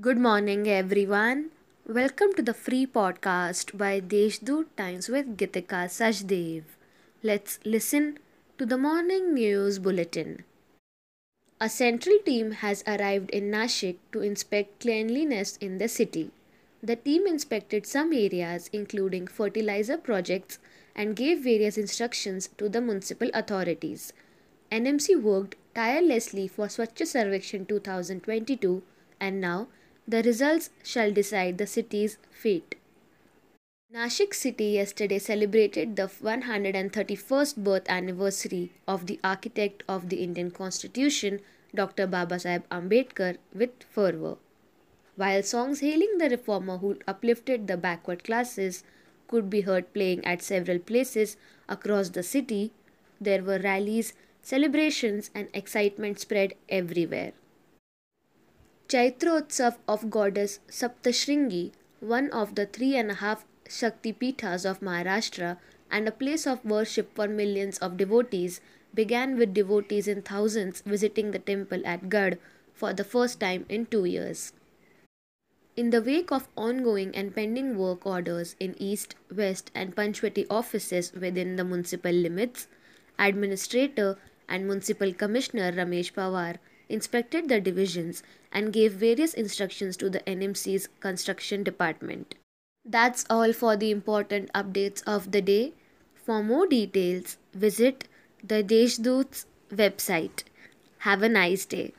Good morning, everyone. Welcome to the free podcast by Deshdoot Times with Gitika Sajdev. Let's listen to the morning news bulletin. A central team has arrived in Nashik to inspect cleanliness in the city. The team inspected some areas, including fertilizer projects, and gave various instructions to the municipal authorities. NMC worked tirelessly for Swachh Sarvekshan 2022 and now the results shall decide the city's fate. Nashik city yesterday celebrated the 131st birth anniversary of the architect of the Indian Constitution, Dr. Babasaheb Ambedkar, with fervor. While songs hailing the reformer who uplifted the backward classes could be heard playing at several places across the city, there were rallies, celebrations, and excitement spread everywhere. Chaitrotsav of goddess Saptashringi, one of the three and a half Shakti Pithas of Maharashtra and a place of worship for millions of devotees, began with devotees in thousands visiting the temple at Gad for the first time in two years. In the wake of ongoing and pending work orders in East, West, and Panchvati offices within the municipal limits, Administrator and Municipal Commissioner Ramesh Pawar inspected the divisions, and gave various instructions to the NMC's construction department. That's all for the important updates of the day. For more details, visit the Deshdoot's website. Have a nice day.